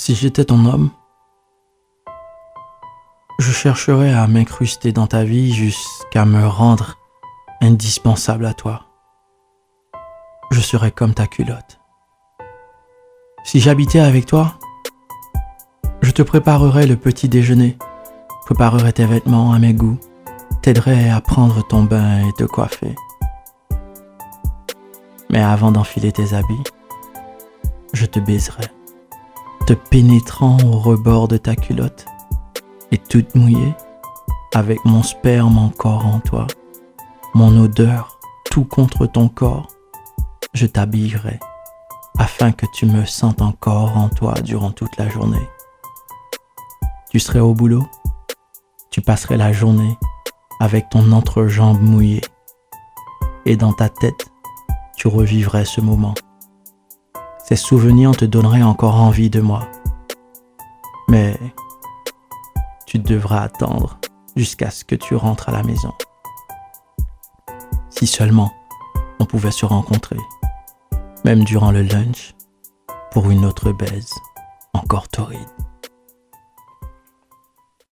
Si j'étais ton homme, je chercherais à m'incruster dans ta vie jusqu'à me rendre indispensable à toi. Je serais comme ta culotte. Si j'habitais avec toi, je te préparerais le petit déjeuner, préparerais tes vêtements à mes goûts, t'aiderais à prendre ton bain et te coiffer. Mais avant d'enfiler tes habits, je te baiserais, te pénétrant au rebord de ta culotte et toute mouillée, avec mon sperme encore en toi, mon odeur tout contre ton corps, je t'habillerai afin que tu me sentes encore en toi durant toute la journée. Tu serais au boulot, tu passerais la journée avec ton entrejambe mouillée et dans ta tête, tu revivrais ce moment. Ces souvenirs te donneraient encore envie de moi. Mais tu devras attendre jusqu'à ce que tu rentres à la maison. Si seulement on pouvait se rencontrer, même durant le lunch, pour une autre baise encore torride.